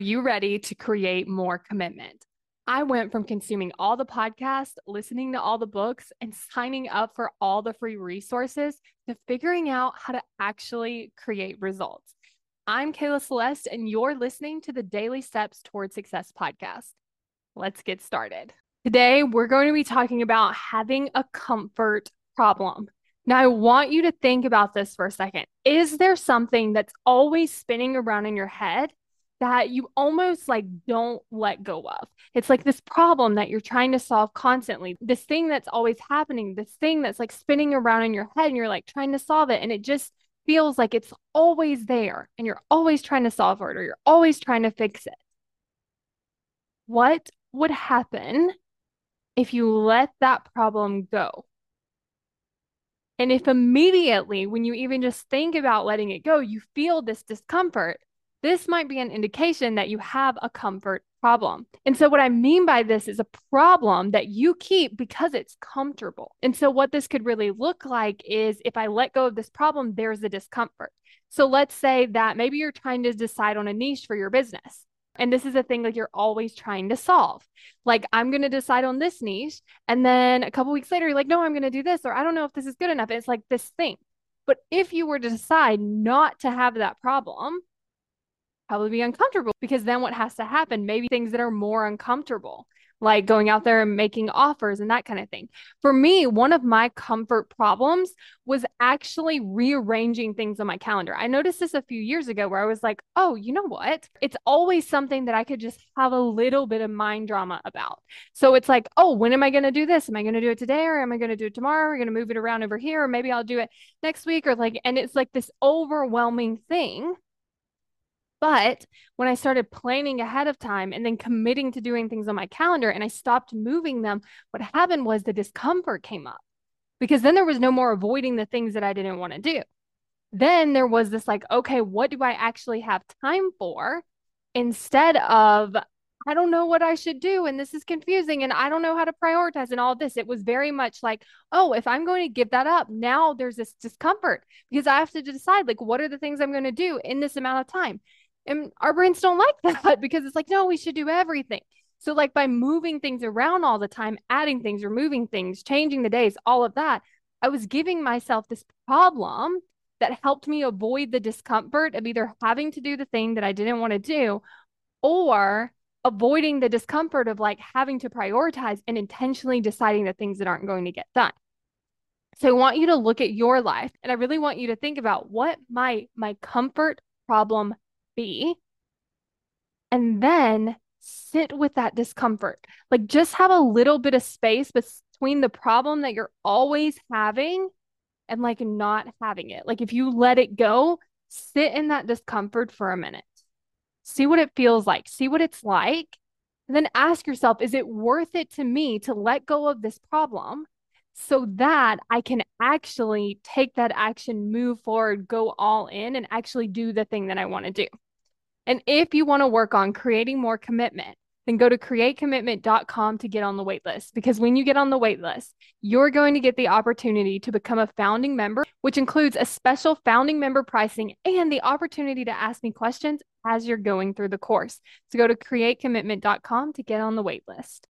you ready to create more commitment? I went from consuming all the podcasts, listening to all the books, and signing up for all the free resources to figuring out how to actually create results. I'm Kayla Celeste, and you're listening to the Daily Steps Toward Success podcast. Let's get started. Today, we're going to be talking about having a comfort problem. Now, I want you to think about this for a second. Is there something that's always spinning around in your head that you almost like don't let go of. It's like this problem that you're trying to solve constantly, this thing that's always happening, this thing that's like spinning around in your head, and you're like trying to solve it. And it just feels like it's always there, and you're always trying to solve it, or you're always trying to fix it. What would happen if you let that problem go? And if immediately, when you even just think about letting it go, you feel this discomfort, this might be an indication that you have a comfort problem. And so, what I mean by this is a problem that you keep because it's comfortable. And so, what this could really look like is if I let go of this problem, there's a discomfort. So, let's say that maybe you're trying to decide on a niche for your business. And this is a thing like you're always trying to solve. Like, I'm going to decide on this niche. And then a couple weeks later, you're like, no, I'm going to do this, or I don't know if this is good enough. It's like this thing. But if you were to decide not to have that problem, probably be uncomfortable because then what has to happen? Maybe things that are more uncomfortable, like going out there and making offers and that kind of thing. For me, one of my comfort problems was actually rearranging things on my calendar. I noticed this a few years ago where I was like, oh, you know what? It's always something that I could just have a little bit of mind drama about. So it's like, oh, when am I going to do this? Am I going to do it today or am I going to do it tomorrow? We're going to move it around over here or maybe I'll do it next week or like, and it's like this overwhelming thing but when I started planning ahead of time and then committing to doing things on my calendar and I stopped moving them, what happened was the discomfort came up because then there was no more avoiding the things that I didn't want to do. Then there was this like, okay, what do I actually have time for instead of I don't know what I should do and this is confusing and I don't know how to prioritize and all this. It was very much like, oh, if I'm going to give that up, now there's this discomfort because I have to decide like what are the things I'm going to do in this amount of time. And our brains don't like that because it's like, no, we should do everything. So, like by moving things around all the time, adding things, removing things, changing the days, all of that, I was giving myself this problem that helped me avoid the discomfort of either having to do the thing that I didn't want to do or avoiding the discomfort of like having to prioritize and intentionally deciding the things that aren't going to get done. So I want you to look at your life and I really want you to think about what my my comfort problem be. And then sit with that discomfort. Like just have a little bit of space between the problem that you're always having and like not having it. Like if you let it go, sit in that discomfort for a minute. See what it feels like. See what it's like. And then ask yourself, is it worth it to me to let go of this problem so that I can actually take that action, move forward, go all in, and actually do the thing that I want to do? And if you want to work on creating more commitment, then go to createcommitment.com to get on the waitlist. Because when you get on the waitlist, you're going to get the opportunity to become a founding member, which includes a special founding member pricing and the opportunity to ask me questions as you're going through the course. So go to createcommitment.com to get on the waitlist.